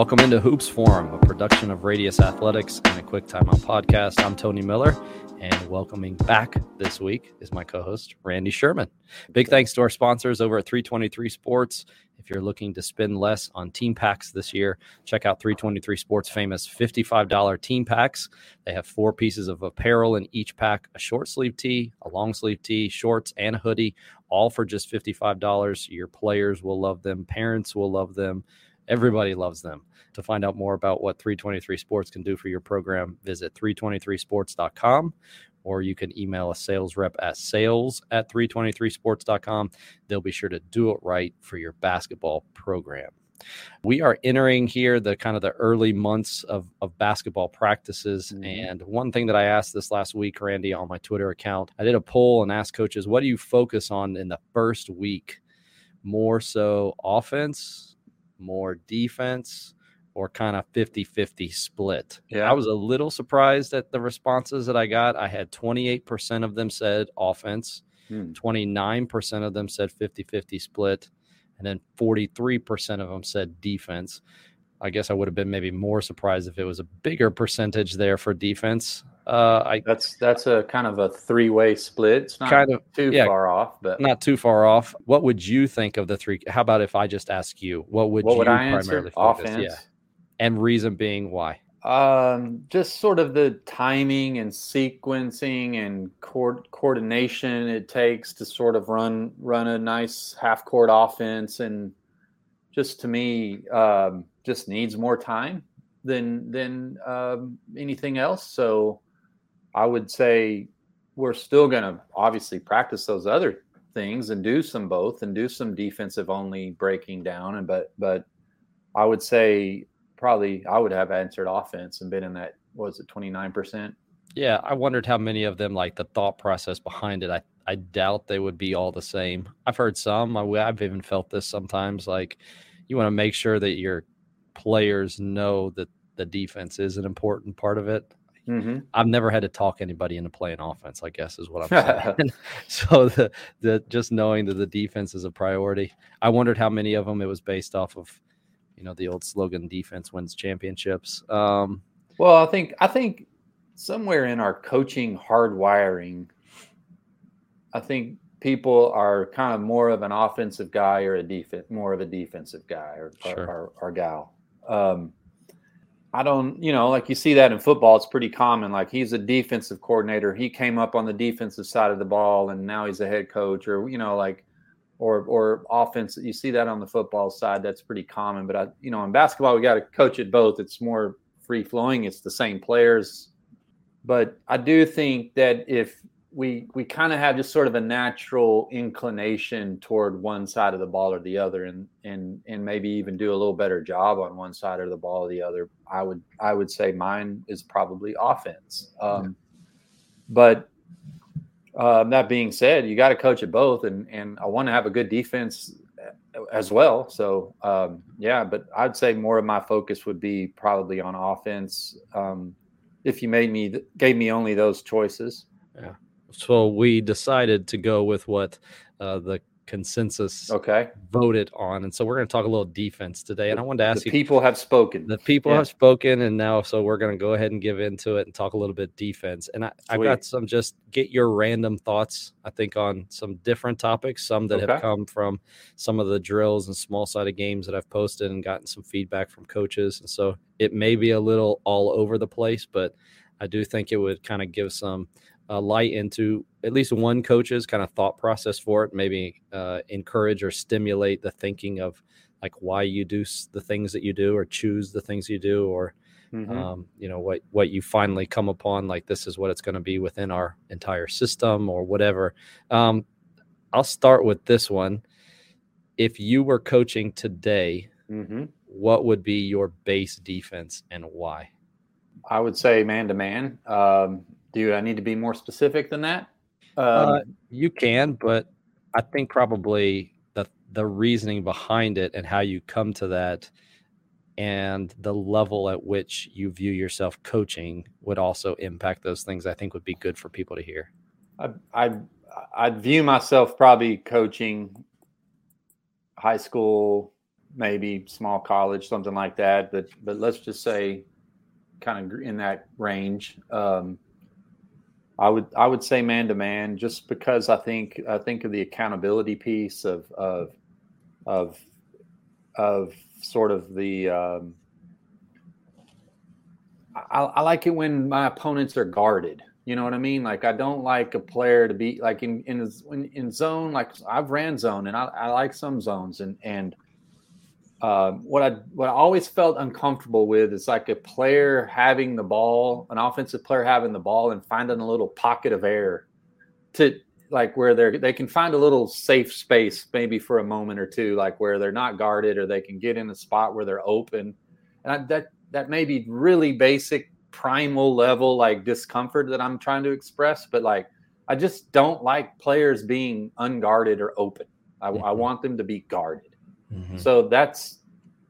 Welcome into Hoops Forum, a production of Radius Athletics and a Quick Timeout podcast. I'm Tony Miller, and welcoming back this week is my co host, Randy Sherman. Big thanks to our sponsors over at 323 Sports. If you're looking to spend less on team packs this year, check out 323 Sports' famous $55 team packs. They have four pieces of apparel in each pack a short sleeve tee, a long sleeve tee, shorts, and a hoodie, all for just $55. Your players will love them, parents will love them. Everybody loves them. To find out more about what 323 Sports can do for your program, visit 323sports.com or you can email a sales rep at sales at 323sports.com. They'll be sure to do it right for your basketball program. We are entering here the kind of the early months of, of basketball practices. Mm-hmm. And one thing that I asked this last week, Randy, on my Twitter account, I did a poll and asked coaches, what do you focus on in the first week? More so offense, more defense or kind of 50 50 split. Yeah. I was a little surprised at the responses that I got. I had 28% of them said offense, hmm. 29% of them said 50 50 split, and then 43% of them said defense. I guess I would have been maybe more surprised if it was a bigger percentage there for defense. Uh, I that's that's a kind of a three way split. It's not kind of too yeah, far off, but not too far off. What would you think of the three? How about if I just ask you, what would what you would I primarily answer? Offense. Yeah, and reason being why? Um, just sort of the timing and sequencing and co- coordination it takes to sort of run run a nice half court offense, and just to me, um, just needs more time than than um, anything else. So I would say we're still going to obviously practice those other things and do some both and do some defensive only breaking down and but but I would say probably I would have answered offense and been in that was it 29%. Yeah, I wondered how many of them like the thought process behind it. I I doubt they would be all the same. I've heard some. I, I've even felt this sometimes. Like you want to make sure that your players know that the defense is an important part of it. Mm-hmm. I've never had to talk anybody into playing offense. I guess is what I'm saying. so the the just knowing that the defense is a priority. I wondered how many of them it was based off of, you know, the old slogan "Defense wins championships." Um, well, I think I think somewhere in our coaching hardwiring, I think people are kind of more of an offensive guy or a defense, more of a defensive guy or sure. or, or, or gal. Um, I don't, you know, like you see that in football, it's pretty common. Like he's a defensive coordinator. He came up on the defensive side of the ball and now he's a head coach or, you know, like, or, or offense. You see that on the football side. That's pretty common. But I, you know, in basketball, we got to coach it both. It's more free flowing. It's the same players. But I do think that if we we kind of have just sort of a natural inclination toward one side of the ball or the other and and and maybe even do a little better job on one side or the ball or the other i would i would say mine is probably offense um, yeah. but um, that being said you got to coach it both and and i want to have a good defense as well. So um, yeah but i'd say more of my focus would be probably on offense. Um, if you made me gave me only those choices. Yeah. So we decided to go with what uh, the consensus okay voted on and so we're going to talk a little defense today and i wanted to ask the you people have spoken the people yeah. have spoken and now so we're going to go ahead and give into it and talk a little bit defense and I, have got some just get your random thoughts i think on some different topics some that okay. have come from some of the drills and small sided games that i've posted and gotten some feedback from coaches and so it may be a little all over the place but i do think it would kind of give some uh, light into at least one coach's kind of thought process for it, maybe uh, encourage or stimulate the thinking of like why you do the things that you do or choose the things you do or mm-hmm. um, you know what what you finally come upon like this is what it's going to be within our entire system or whatever um, i'll start with this one if you were coaching today mm-hmm. what would be your base defense and why i would say man to man do I need to be more specific than that? Uh, um, uh, you can, but I think probably the the reasoning behind it and how you come to that, and the level at which you view yourself coaching would also impact those things. I think would be good for people to hear. I I I view myself probably coaching high school maybe small college, something like that. But but let's just say, kind of in that range. Um, I would I would say man to man, just because I think I think of the accountability piece of of of of sort of the. Um, I, I like it when my opponents are guarded. You know what I mean? Like I don't like a player to be like in in in, zone. Like I've ran zone, and I, I like some zones, and and uh, what I what I always felt uncomfortable with is like a player having the ball, an offensive player having the ball, and finding a little pocket of air to like where they're they can find a little safe space maybe for a moment or two, like where they're not guarded or they can get in a spot where they're open, and I, that that may be really basic primal level like discomfort that I'm trying to express, but like I just don't like players being unguarded or open. I, mm-hmm. I want them to be guarded. Mm-hmm. So that's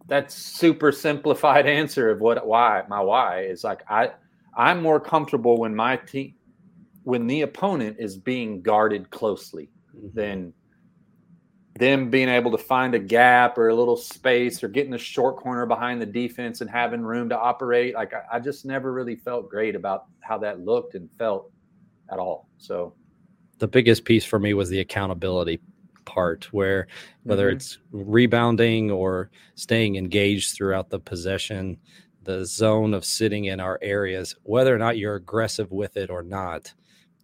that's super simplified answer of what why my why is like I I'm more comfortable when my team when the opponent is being guarded closely mm-hmm. than them being able to find a gap or a little space or getting a short corner behind the defense and having room to operate. Like I, I, just never really felt great about how that looked and felt at all. So the biggest piece for me was the accountability part where whether mm-hmm. it's rebounding or staying engaged throughout the possession, the zone of sitting in our areas, whether or not you're aggressive with it or not.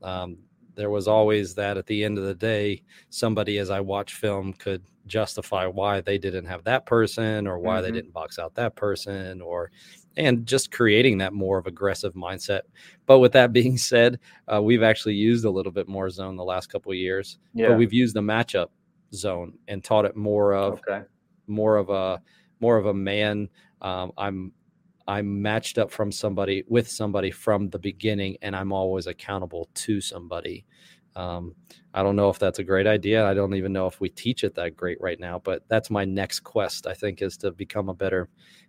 Um, there was always that at the end of the day, somebody as I watch film could justify why they didn't have that person or why mm-hmm. they didn't box out that person or and just creating that more of aggressive mindset. But with that being said, uh, we've actually used a little bit more zone the last couple of years. Yeah. But we've used the matchup zone and taught it more of okay. more of a more of a man. Um, I'm I'm matched up from somebody with somebody from the beginning, and I'm always accountable to somebody. Um, I don't know if that's a great idea. I don't even know if we teach it that great right now, but that's my next quest. I think is to become a better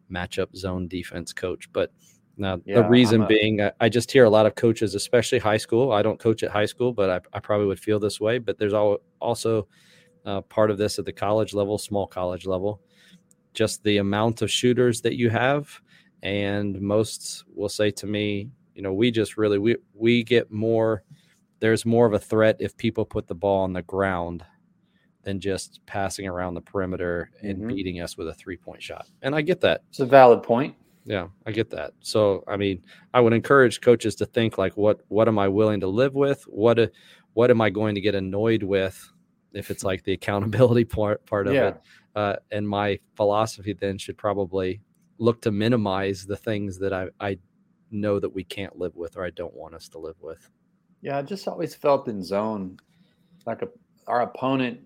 matchup zone defense coach. But now yeah, the reason a, being, I, just hear a lot of coaches, especially high school. I don't coach at high school, but I, I probably would feel this way. But there's also uh, part of this at the college level, small college level, just the amount of shooters that you have and most will say to me you know we just really we we get more there's more of a threat if people put the ball on the ground than just passing around the perimeter and mm-hmm. beating us with a three point shot and i get that it's a valid point yeah i get that so i mean i would encourage coaches to think like what what am i willing to live with what what am i going to get annoyed with if it's like the accountability part part of yeah. it uh, and my philosophy then should probably look to minimize the things that I, I know that we can't live with or I don't want us to live with. Yeah, I just always felt in zone like a, our opponent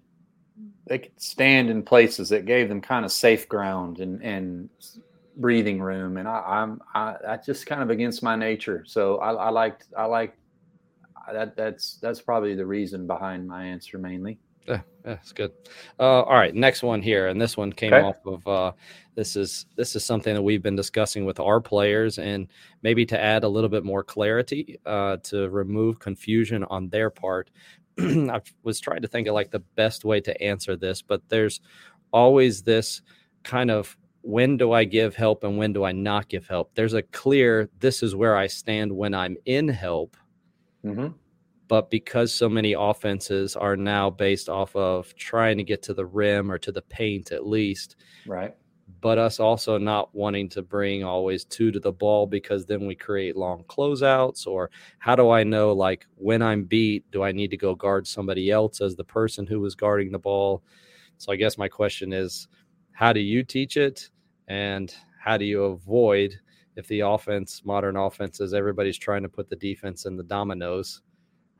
they could stand in places that gave them kind of safe ground and and breathing room, and I, I'm I that's just kind of against my nature. So I, I liked I liked that. That's that's probably the reason behind my answer mainly. Yeah, that's good. Uh, all right, next one here, and this one came okay. off of uh, this is this is something that we've been discussing with our players, and maybe to add a little bit more clarity uh, to remove confusion on their part. I was trying to think of like the best way to answer this, but there's always this kind of when do I give help and when do I not give help? There's a clear this is where I stand when I'm in help. Mm-hmm but because so many offenses are now based off of trying to get to the rim or to the paint at least right. but us also not wanting to bring always two to the ball because then we create long closeouts or how do i know like when i'm beat do i need to go guard somebody else as the person who was guarding the ball? So i guess my question is how do you teach it? And how do you avoid if the offense modern offenses everybody's trying to put the defense in the dominoes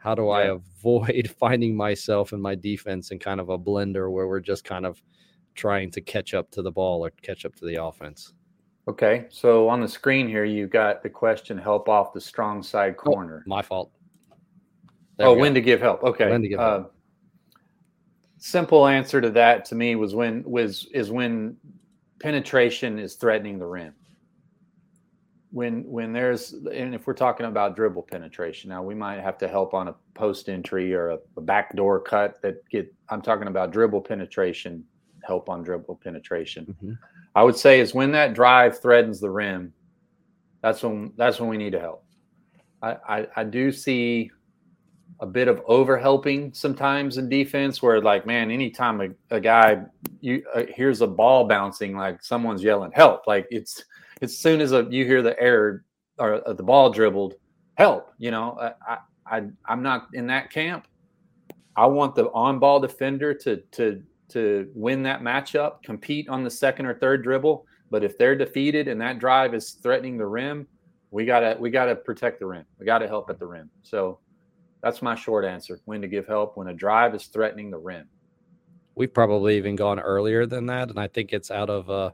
how do yeah. I avoid finding myself in my defense in kind of a blender where we're just kind of trying to catch up to the ball or catch up to the offense? Okay, so on the screen here, you've got the question help off the strong side oh, corner. Oh, my fault. There oh, when to give help. Okay. When to give uh. Simple answer to that to me was when was is when penetration is threatening the rim when when there's and if we're talking about dribble penetration now we might have to help on a post entry or a, a backdoor cut that get i'm talking about dribble penetration help on dribble penetration. Mm-hmm. I would say is when that drive threatens the rim, that's when that's when we need to help. I, I, I do see a bit of over helping sometimes in defense where like man anytime a, a guy you uh, hears a ball bouncing like someone's yelling help like it's as soon as a, you hear the air or uh, the ball dribbled help you know I, I i'm not in that camp i want the on ball defender to to to win that matchup compete on the second or third dribble but if they're defeated and that drive is threatening the rim we gotta we gotta protect the rim we gotta help at the rim so that's my short answer. When to give help when a drive is threatening the rim. We've probably even gone earlier than that, and I think it's out of uh,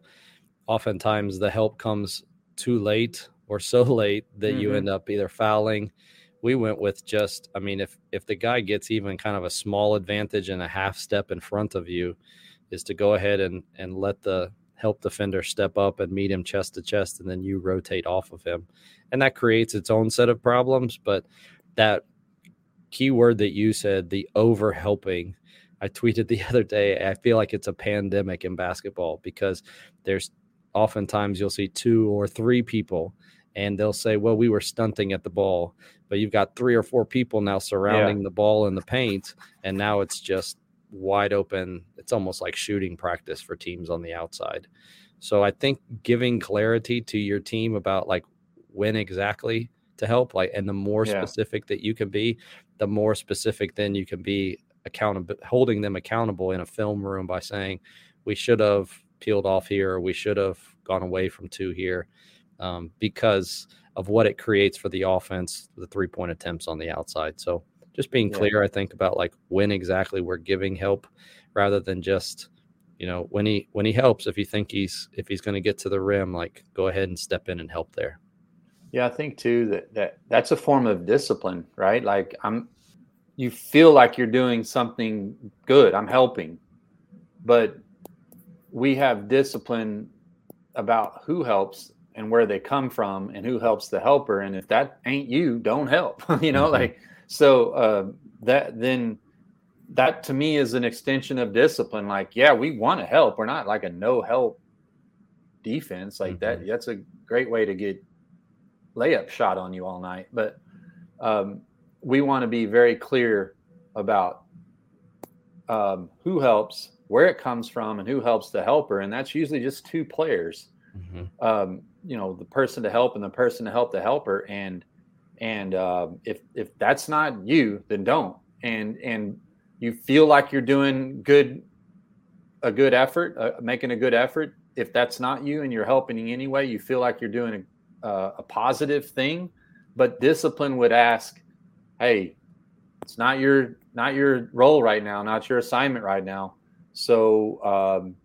oftentimes the help comes too late or so late that mm-hmm. you end up either fouling. We went with just, I mean, if if the guy gets even kind of a small advantage and a half step in front of you, is to go ahead and and let the help defender step up and meet him chest to chest, and then you rotate off of him, and that creates its own set of problems. But that key word that you said, the over helping. I tweeted the other day, I feel like it's a pandemic in basketball because there's oftentimes you'll see two or three people and they'll say, well, we were stunting at the ball, but you've got three or four people now surrounding yeah. the ball in the paint. And now it's just wide open. It's almost like shooting practice for teams on the outside. So I think giving clarity to your team about like when exactly to help, like, and the more yeah. specific that you can be, the more specific then you can be accountable, holding them accountable in a film room by saying, we should have peeled off here, we should have gone away from two here, um, because of what it creates for the offense, the three point attempts on the outside. So just being yeah. clear, I think about like when exactly we're giving help, rather than just you know when he when he helps. If you think he's if he's going to get to the rim, like go ahead and step in and help there. Yeah, I think too that, that that's a form of discipline, right? Like I'm you feel like you're doing something good. I'm helping. But we have discipline about who helps and where they come from and who helps the helper and if that ain't you don't help you know mm-hmm. like so uh, that then that to me is an extension of discipline like yeah we want to help we're not like a no help defense like mm-hmm. that that's a great way to get layup shot on you all night. But um, we want to be very clear about um, who helps, where it comes from, and who helps the helper. And that's usually just two players. Mm-hmm. Um, you know, the person to help and the person to help the helper. And and uh, if if that's not you, then don't. And and you feel like you're doing good, a good effort, uh, making a good effort. If that's not you and you're helping anyway, you feel like you're doing a uh, a positive thing, but discipline would ask, "Hey, it's not your not your role right now, not your assignment right now." So um,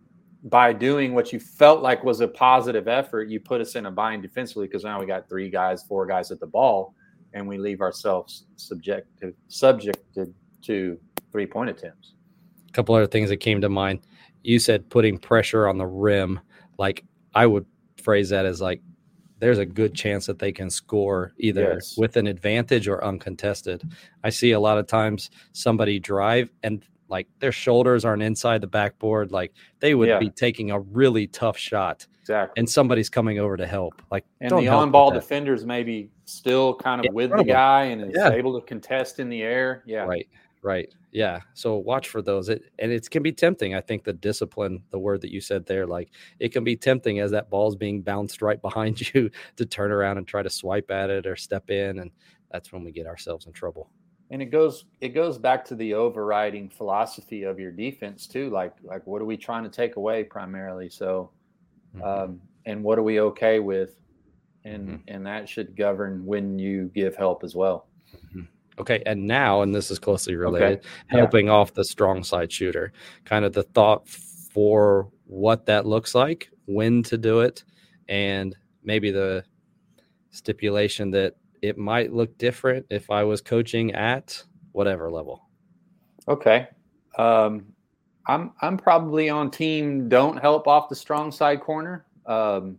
by doing what you felt like was a positive effort, you put us in a bind defensively because now we got three guys, four guys at the ball, and we leave ourselves subject to subjected to three point attempts. A couple other things that came to mind. You said putting pressure on the rim. Like I would phrase that as like there's a good chance that they can score either yes. with an advantage or uncontested. I see a lot of times somebody drive and like their shoulders aren't inside the backboard. Like they would yeah. be taking a really tough shot. Exactly. And somebody's coming over to help. Like and the on ball defenders maybe still kind of with the guy and is yeah. able to contest in the air. Yeah. Right. Right. Yeah. So watch for those. It, and it can be tempting. I think the discipline, the word that you said there, like it can be tempting as that ball's being bounced right behind you to turn around and try to swipe at it or step in. And that's when we get ourselves in trouble. And it goes it goes back to the overriding philosophy of your defense too. Like like what are we trying to take away primarily? So mm-hmm. um, and what are we okay with? And mm-hmm. and that should govern when you give help as well. Mm-hmm. Okay, and now, and this is closely related, okay. helping yeah. off the strong side shooter. Kind of the thought for what that looks like, when to do it, and maybe the stipulation that it might look different if I was coaching at whatever level. Okay. Um, I'm I'm probably on team don't help off the strong side corner. Um,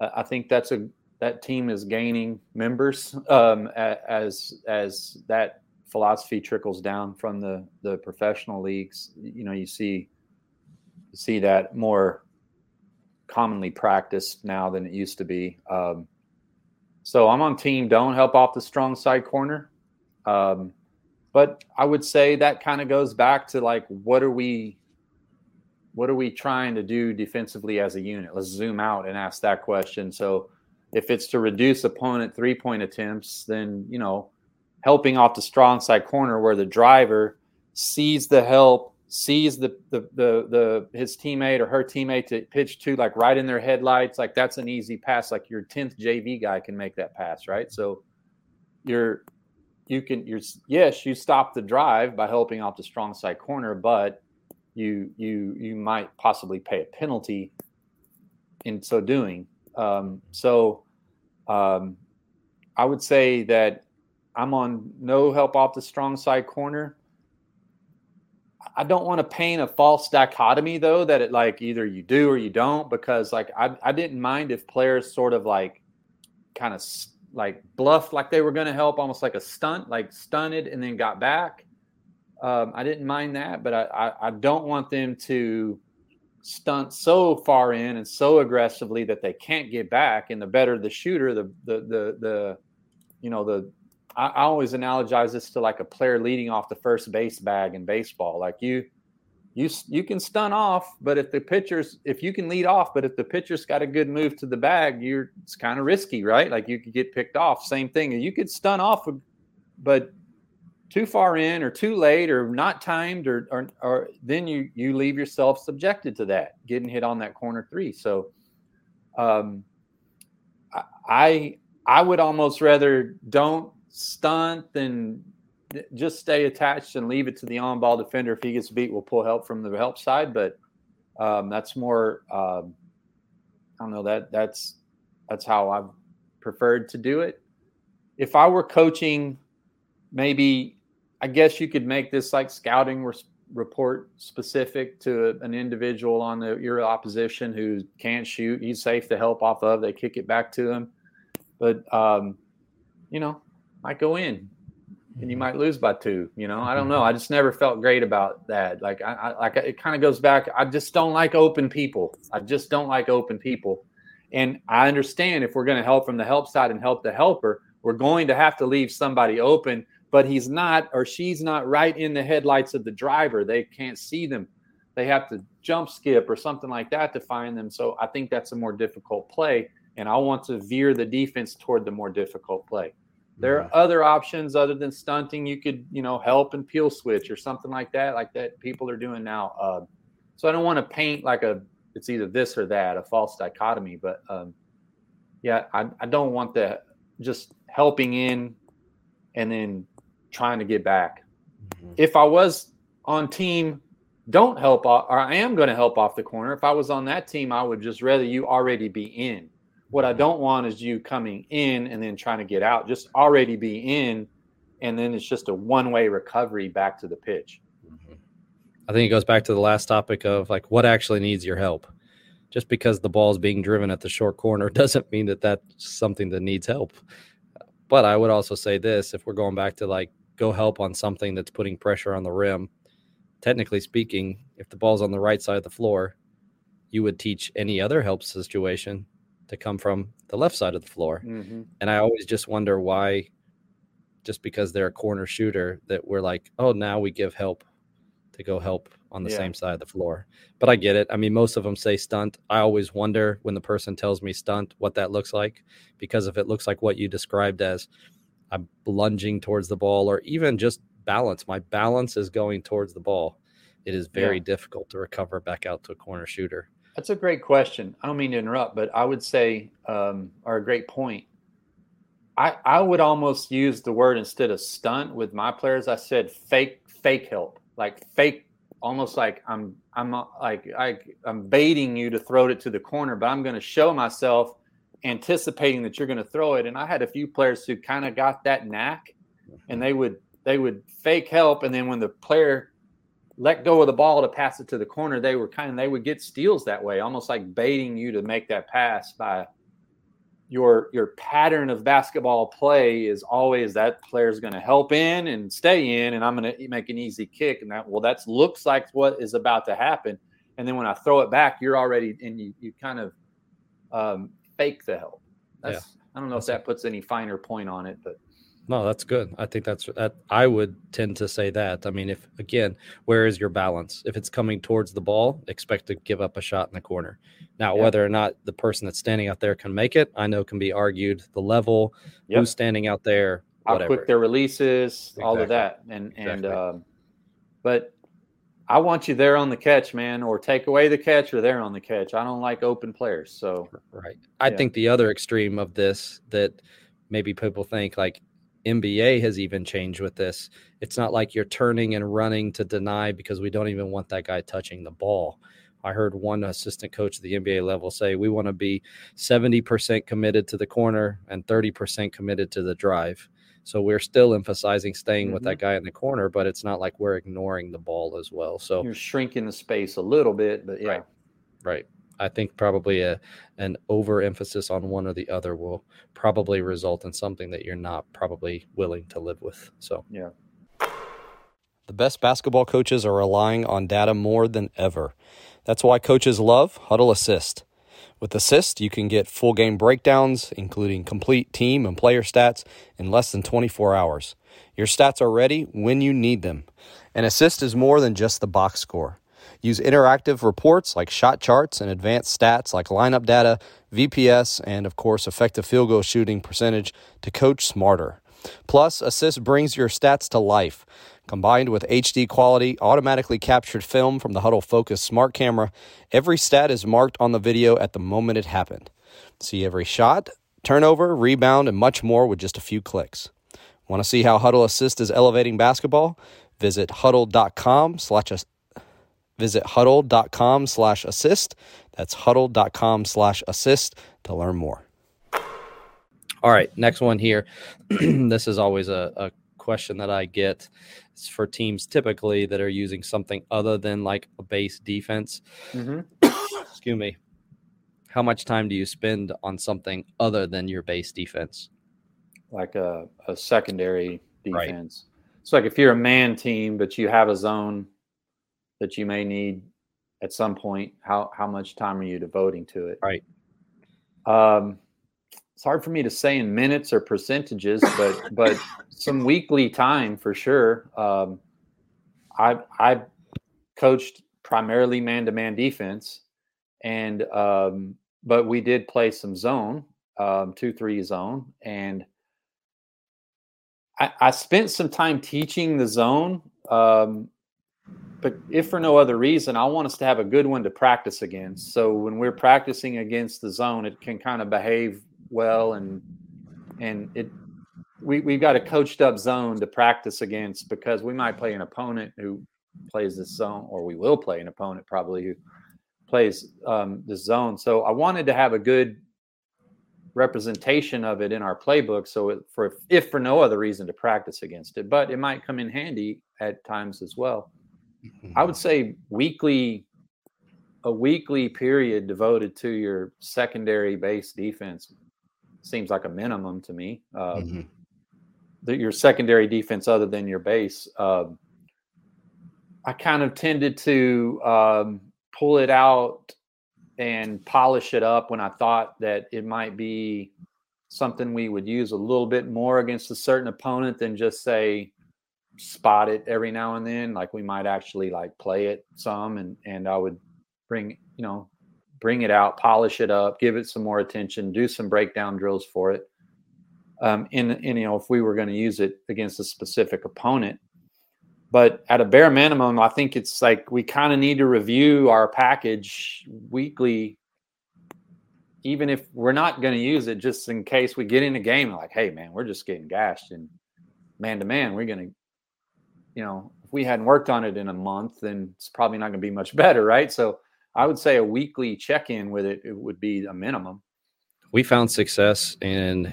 I think that's a that team is gaining members um, as as that philosophy trickles down from the the professional leagues. You know, you see see that more commonly practiced now than it used to be. Um, so I'm on team don't help off the strong side corner. Um, but I would say that kind of goes back to like what are we what are we trying to do defensively as a unit? Let's zoom out and ask that question. So if it's to reduce opponent three point attempts, then you know, helping off the strong side corner where the driver sees the help, sees the the the, the his teammate or her teammate to pitch to like right in their headlights, like that's an easy pass. Like your 10th JV guy can make that pass, right? So you're you can you're yes, you stop the drive by helping off the strong side corner, but you you you might possibly pay a penalty in so doing. Um, so um, I would say that I'm on no help off the strong side corner. I don't want to paint a false dichotomy though that it like either you do or you don't because like I, I didn't mind if players sort of like kind of like bluffed like they were going to help almost like a stunt like stunted and then got back um, I didn't mind that, but I, I, I, don't want them to stunt so far in and so aggressively that they can't get back. And the better the shooter, the the the, the you know the I, always analogize this to like a player leading off the first base bag in baseball. Like you you you can stun off, but if the pitcher's if you can lead off, but if the pitcher's got a good move to the bag, you're it's kind of risky, right? Like you could get picked off. Same thing. You could stun off, but too far in or too late or not timed or, or, or then you you leave yourself subjected to that getting hit on that corner three so um, i i would almost rather don't stunt than just stay attached and leave it to the on ball defender if he gets beat we'll pull help from the help side but um, that's more um, i don't know that that's that's how i've preferred to do it if i were coaching maybe I guess you could make this like scouting re- report specific to an individual on the, your opposition who can't shoot. He's safe to help off of. They kick it back to him, but um, you know, might go in, and you mm-hmm. might lose by two. You know, I don't mm-hmm. know. I just never felt great about that. Like I, I like it kind of goes back. I just don't like open people. I just don't like open people. And I understand if we're going to help from the help side and help the helper, we're going to have to leave somebody open but he's not or she's not right in the headlights of the driver. They can't see them. They have to jump skip or something like that to find them. So I think that's a more difficult play. And I want to veer the defense toward the more difficult play. There are other options other than stunting. You could, you know, help and peel switch or something like that, like that people are doing now. Uh, so I don't want to paint like a it's either this or that, a false dichotomy. But um, yeah, I, I don't want the just helping in and then trying to get back. Mm-hmm. If I was on team, don't help off, or I am going to help off the corner. If I was on that team, I would just rather you already be in. What I don't want is you coming in and then trying to get out. Just already be in, and then it's just a one-way recovery back to the pitch. Mm-hmm. I think it goes back to the last topic of like what actually needs your help. Just because the ball is being driven at the short corner doesn't mean that that's something that needs help. But I would also say this: if we're going back to like go help on something that's putting pressure on the rim. Technically speaking, if the ball's on the right side of the floor, you would teach any other help situation to come from the left side of the floor. Mm-hmm. And I always just wonder why, just because they're a corner shooter, that we're like, oh, now we give help to go help on the yeah. same side of the floor. But I get it. I mean, most of them say stunt. I always wonder when the person tells me stunt what that looks like, because if it looks like what you described as I'm lunging towards the ball, or even just balance. My balance is going towards the ball. It is very yeah. difficult to recover back out to a corner shooter. That's a great question. I don't mean to interrupt, but I would say, um, or a great point. I, I would almost use the word instead of stunt with my players. I said fake fake help, like fake, almost like I'm I'm like I, I'm baiting you to throw it to the corner, but I'm going to show myself anticipating that you're going to throw it. And I had a few players who kind of got that knack, and they would they would fake help, and then when the player let go of the ball to pass it to the corner, they were kind of they would get steals that way, almost like baiting you to make that pass by your your pattern of basketball play is always that player's going to help in and stay in and I'm going to make an easy kick and that well that looks like what is about to happen and then when I throw it back, you're already and you you kind of um, fake the help. That's, yeah. I don't know if that puts any finer point on it, but no, that's good. I think that's that. I would tend to say that. I mean, if again, where is your balance? If it's coming towards the ball, expect to give up a shot in the corner. Now, yeah. whether or not the person that's standing out there can make it, I know can be argued. The level, yep. who's standing out there, whatever. how quick their releases, exactly. all of that, and and um, but I want you there on the catch, man, or take away the catch or there on the catch. I don't like open players. So right. I yeah. think the other extreme of this that maybe people think like NBA has even changed with this. It's not like you're turning and running to deny because we don't even want that guy touching the ball. I heard one assistant coach at the NBA level say we want to be 70% committed to the corner and 30% committed to the drive. So we're still emphasizing staying mm-hmm. with that mm-hmm. guy in the corner, but it's not like we're ignoring the ball as well. So you're shrinking the space a little bit, but yeah. Right. right. I think probably a an overemphasis on one or the other will probably result in something that you're not probably willing to live with. So yeah. The best basketball coaches are relying on data more than ever. That's why coaches love Hudl Assist. With Assist, you can get full game breakdowns, including complete team and player stats, in less than 24 hours. Your stats are ready when you need them. And Assist is more than just the box score. Use interactive reports like shot charts and advanced stats like lineup data, VPS, and of course, effective field goal shooting percentage to coach smarter. Plus, Assist brings your stats to life. Combined with HD quality, automatically captured film from the Hudl Focus smart camera, every stat is marked on the video at the moment it happened. See every shot, turnover, rebound, and much more with just a few clicks. Want to see how Hudl Assist is elevating basketball? Visit hudl.com slash Visit hudl.com slash assist. That's hudl.com slash assist to learn more. All right, next one here. this is always a, a question that I get. It's for teams typically that are using something other than like a base defense. Mm-hmm. Excuse me. How much time do you spend on something other than your base defense? Like a, a secondary defense. Right. So, like if you're a man team, but you have a zone that you may need at some point how how much time are you devoting to it? Right. Um it's hard for me to say in minutes or percentages but but some weekly time for sure. Um i i coached primarily man-to-man defense and um but we did play some zone um two three zone and I, I spent some time teaching the zone um, but if for no other reason, I want us to have a good one to practice against. So when we're practicing against the zone, it can kind of behave well and and it we we've got a coached up zone to practice against because we might play an opponent who plays this zone, or we will play an opponent probably who plays um, the zone. So I wanted to have a good representation of it in our playbook, so it, for if for no other reason to practice against it, but it might come in handy at times as well. I would say weekly, a weekly period devoted to your secondary base defense seems like a minimum to me. Uh, mm-hmm. the, your secondary defense, other than your base, uh, I kind of tended to um, pull it out and polish it up when I thought that it might be something we would use a little bit more against a certain opponent than just say spot it every now and then. Like we might actually like play it some and and I would bring, you know, bring it out, polish it up, give it some more attention, do some breakdown drills for it. Um, in, in you know, if we were going to use it against a specific opponent. But at a bare minimum, I think it's like we kind of need to review our package weekly, even if we're not going to use it, just in case we get in a game like, hey man, we're just getting gashed and man to man, we're going to you know, if we hadn't worked on it in a month, then it's probably not going to be much better, right? So I would say a weekly check-in with it, it would be a minimum. We found success in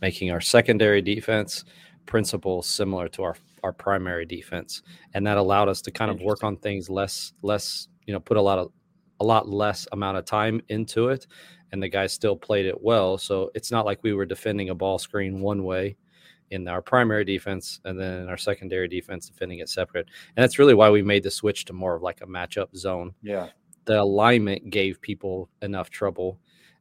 making our secondary defense principles similar to our our primary defense, and that allowed us to kind of work on things less less you know put a lot of a lot less amount of time into it and the guys still played it well so it's not like we were defending a ball screen one way in our primary defense and then our secondary defense defending it separate. And that's really why we made the switch to more of like a matchup zone. Yeah. the alignment gave people enough trouble.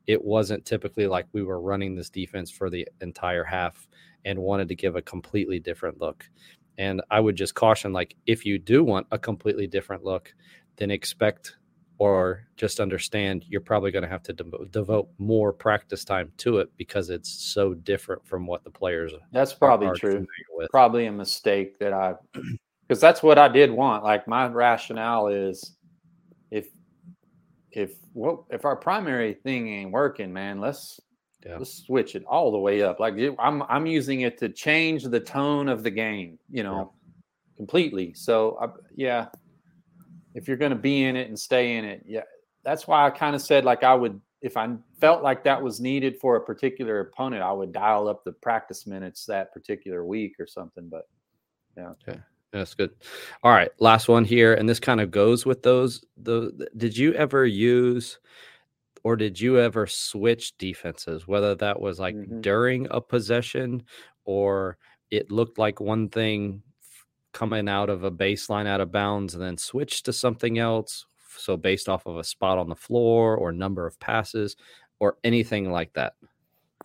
It wasn't typically like we were running this defense for the entire half and wanted to give a completely different look. And I would just caution like if you do want a completely different look, then expect or just understand you're probably going to have to de- devote more practice time to it because it's so different from what the players that's probably true. probably a mistake that i because that's what i did want. Like my rationale is if if what if our primary thing ain't working man let's yeah. let's switch it all the way up. Like i'm i'm using it to change the tone of the game you know yeah. completely. So I, yeah if you're going to be in it and stay in it, yeah, that's why I kind of said like I would if I felt like that was needed for a particular opponent, I would dial up the practice minutes that particular week or something. But yeah, okay. That's good. All right, last one here, and this kind of goes with those. The did you ever use, or did you ever switch defenses? Whether that was like mm-hmm. during a possession, or it looked like one thing coming out of a baseline out of bounds and then switch to something else. So based off of a spot on the floor or number of passes or anything like that.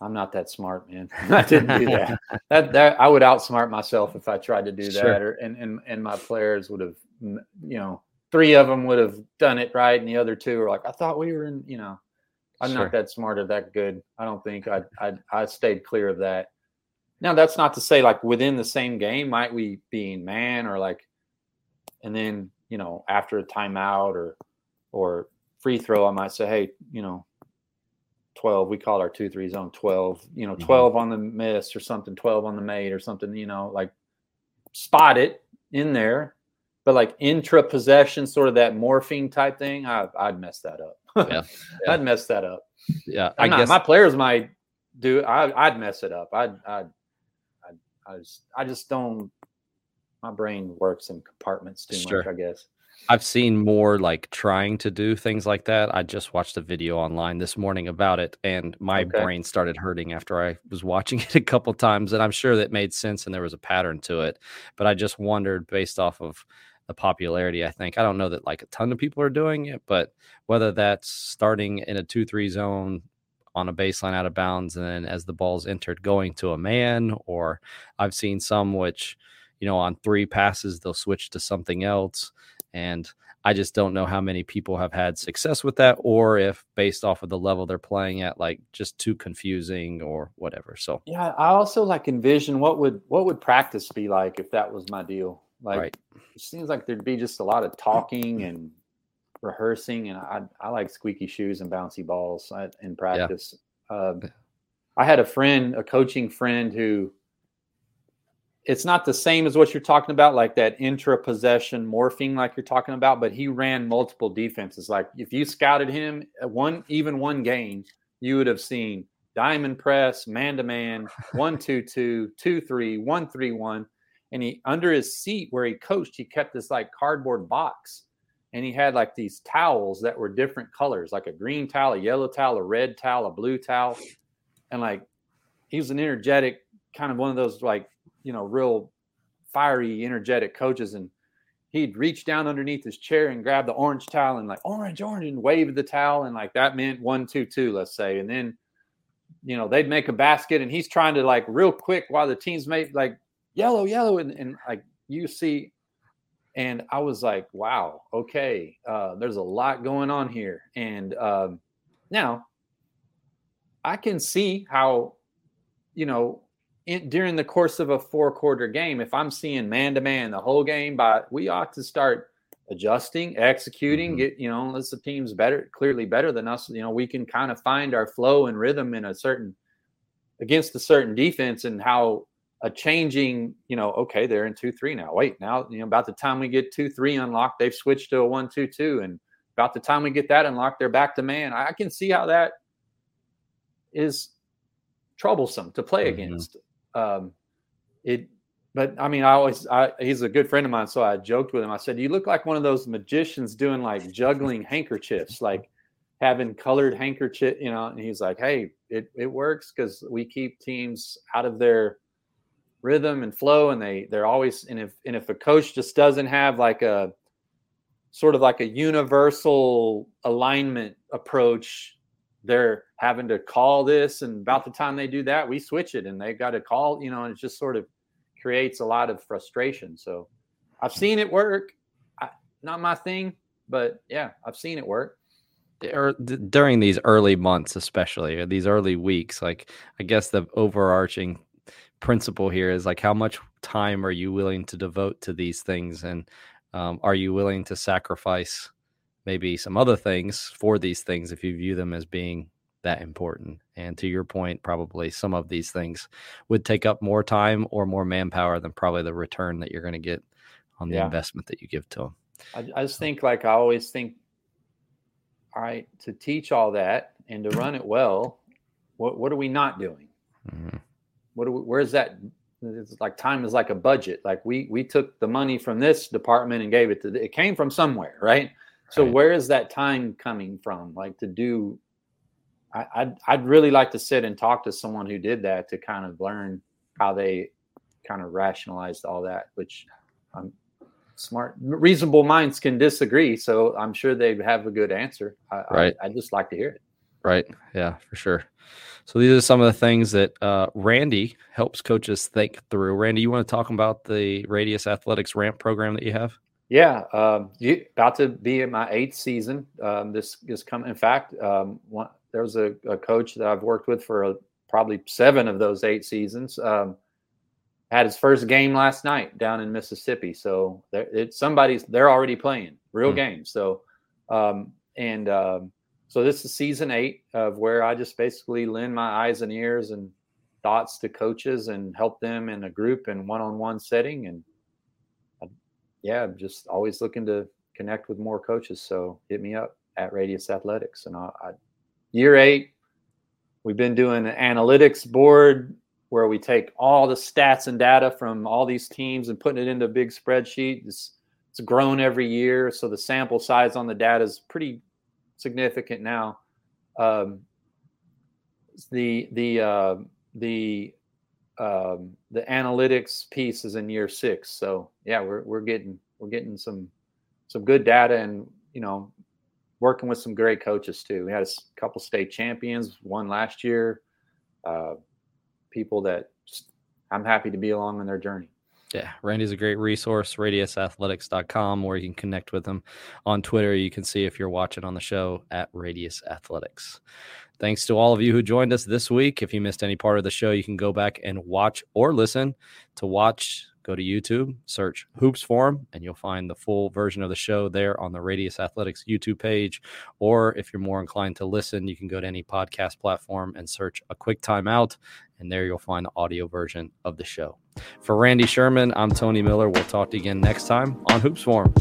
I'm not that smart, man. I didn't do that. that that I would outsmart myself if I tried to do sure. that, or and and and my players would have, you know, three of them would have done it right, and the other two are like, I thought we were in, you know, I'm sure. not that smart or that good. I don't think I I I stayed clear of that. Now that's not to say like within the same game might we be in man or like, and then you know after a timeout or or free throw I might say hey you know 12 we call our 2 3 zone 12 you know mm-hmm. 12 on the miss or something 12 on the mate or something you know like spot it in there. But like intra possession sort of that morphing type thing I, would mess that up. Yeah, yeah. I'd mess that up. Yeah. I guess my players might do I, I'd mess it up. I'd, I'd I just I just don't. My brain works in compartments too sure. much. I guess. I've seen more like trying to do things like that. I just watched a video online this morning about it, and my okay. brain started hurting after I was watching it a couple times. And I'm sure that made sense and there was a pattern to it. But I just wondered, based off of the popularity, I think I don't know that like a ton of people are doing it, but whether that's starting in a two three zone on a baseline out of bounds and then as the ball's entered going to a man or i've seen some which you know on three passes they'll switch to something else and i just don't know how many people have had success with that or if based off of the level they're playing at like just too confusing or whatever so yeah i also like envision what would what would practice be like if that was my deal like right. it seems like there'd be just a lot of talking and rehearsing, and I I like squeaky shoes and bouncy balls uh, in practice. Yeah. Uh, I had a friend, a coaching friend, who it's not the same as what you're talking about, like that intra possession morphing, like you're talking about, but he ran multiple defenses. Like if you scouted him one, even one game, you would have seen diamond press, man to man, one, two, two, two, three, one, three, one. And he, under his seat where he coached, he kept this like cardboard box and he had like these towels that were different colors, like a green towel, a yellow towel, a red towel, a blue towel, and like he was an energetic kind of one of those like you know real fiery, energetic coaches, and he'd reach down underneath his chair and grab the orange towel and like orange, orange, and wave the towel, and like that meant one, two, two, let's say, and then you know they'd make a basket, and he's trying to like real quick while the teams make like yellow, yellow, and, and like you see and I was like, wow, okay, uh, there's a lot going on here. And um, now I can see how, you know, in, during the course of a four quarter game, if I'm seeing man to man the whole game, but we ought to start adjusting, executing, mm-hmm. get, you know, unless the team's better, clearly better than us, you know, we can kind of find our flow and rhythm in a certain, against a certain defense and how a changing, you know, okay, they're in two three now. Wait, now you know about the time we get two three unlocked, they've switched to a one two two, and about the time we get that unlocked, they're back to man. I can see how that is troublesome to play mm-hmm. against. Um, it, but I mean, I always, I, he's a good friend of mine, so I joked with him. I said, "You look like one of those magicians doing like juggling handkerchiefs, like having colored handkerchief, you know." And he's like, "Hey, it it works because we keep teams out of their." Rhythm and flow and they they're always and if and if a coach just doesn't have like a sort of like a universal alignment approach. They're having to call this, and about the time they do that, we switch it, and they've got to call, you know, and it just sort of creates a lot of frustration. So I've seen it work. I, not my thing, but yeah, I've seen it work. Or during these early months, especially these early weeks, like I guess the overarching principle here is like how much time are you willing to devote to these things and um, are you willing to sacrifice maybe some other things for these things if you view them as being that important and to your point probably some of these things would take up more time or more manpower than probably the return that you're going to get on the yeah. investment that you give to them I, I just think like i always think all right to teach all that and to run it well what, what are we not doing mm-hmm. What we, where's that? It's like time is like a budget. Like we we took the money from this department and gave it to the, it came from somewhere right? So where is that time coming from? Like to do I, I'd, I'd really like to sit and talk to someone who did that to kind of learn how they kind of rationalized all that which i'm smart reasonable minds can disagree. So i'm sure they'd have a good answer. I, right. I, i'd just like to hear it right yeah for sure so these are some of the things that uh, Randy helps coaches think through. Randy, you want to talk about the Radius Athletics Ramp program that you have? Yeah, um, you, about to be in my eighth season. Um, this is coming. In fact, um, one, there was a, a, coach that I've worked with for a, probably seven of those eight seasons. Um, had his first game last night down in Mississippi. So it's somebody's they're already playing real mm. games. So um, and um, so this is season eight of where I just basically lend my eyes and ears and thoughts to coaches and help them in a group and one-on-one setting. And I, yeah, I'm just always looking to connect with more coaches. So hit me up at Radius Athletics. And I, I year eight, we've been doing an analytics board where we take all the stats and data from all these teams and putting it into a big spreadsheet. It's, it's grown every year, so the sample size on the data is pretty significant now. Um, the the uh, the um, the analytics piece is in year six, so yeah, we're we're getting we're getting some some good data and you know working with some great coaches too. We had a couple state champions, one last year. Uh, people that I'm happy to be along on their journey. Yeah, Randy's a great resource, radiusathletics.com, where you can connect with him on Twitter. You can see if you're watching on the show at Radius Athletics. Thanks to all of you who joined us this week. If you missed any part of the show, you can go back and watch or listen. To watch, go to YouTube, search Hoops Forum, and you'll find the full version of the show there on the Radius Athletics YouTube page. Or if you're more inclined to listen, you can go to any podcast platform and search a quick timeout, and there you'll find the audio version of the show. For Randy Sherman, I'm Tony Miller. We'll talk to you again next time on Hoops Forum.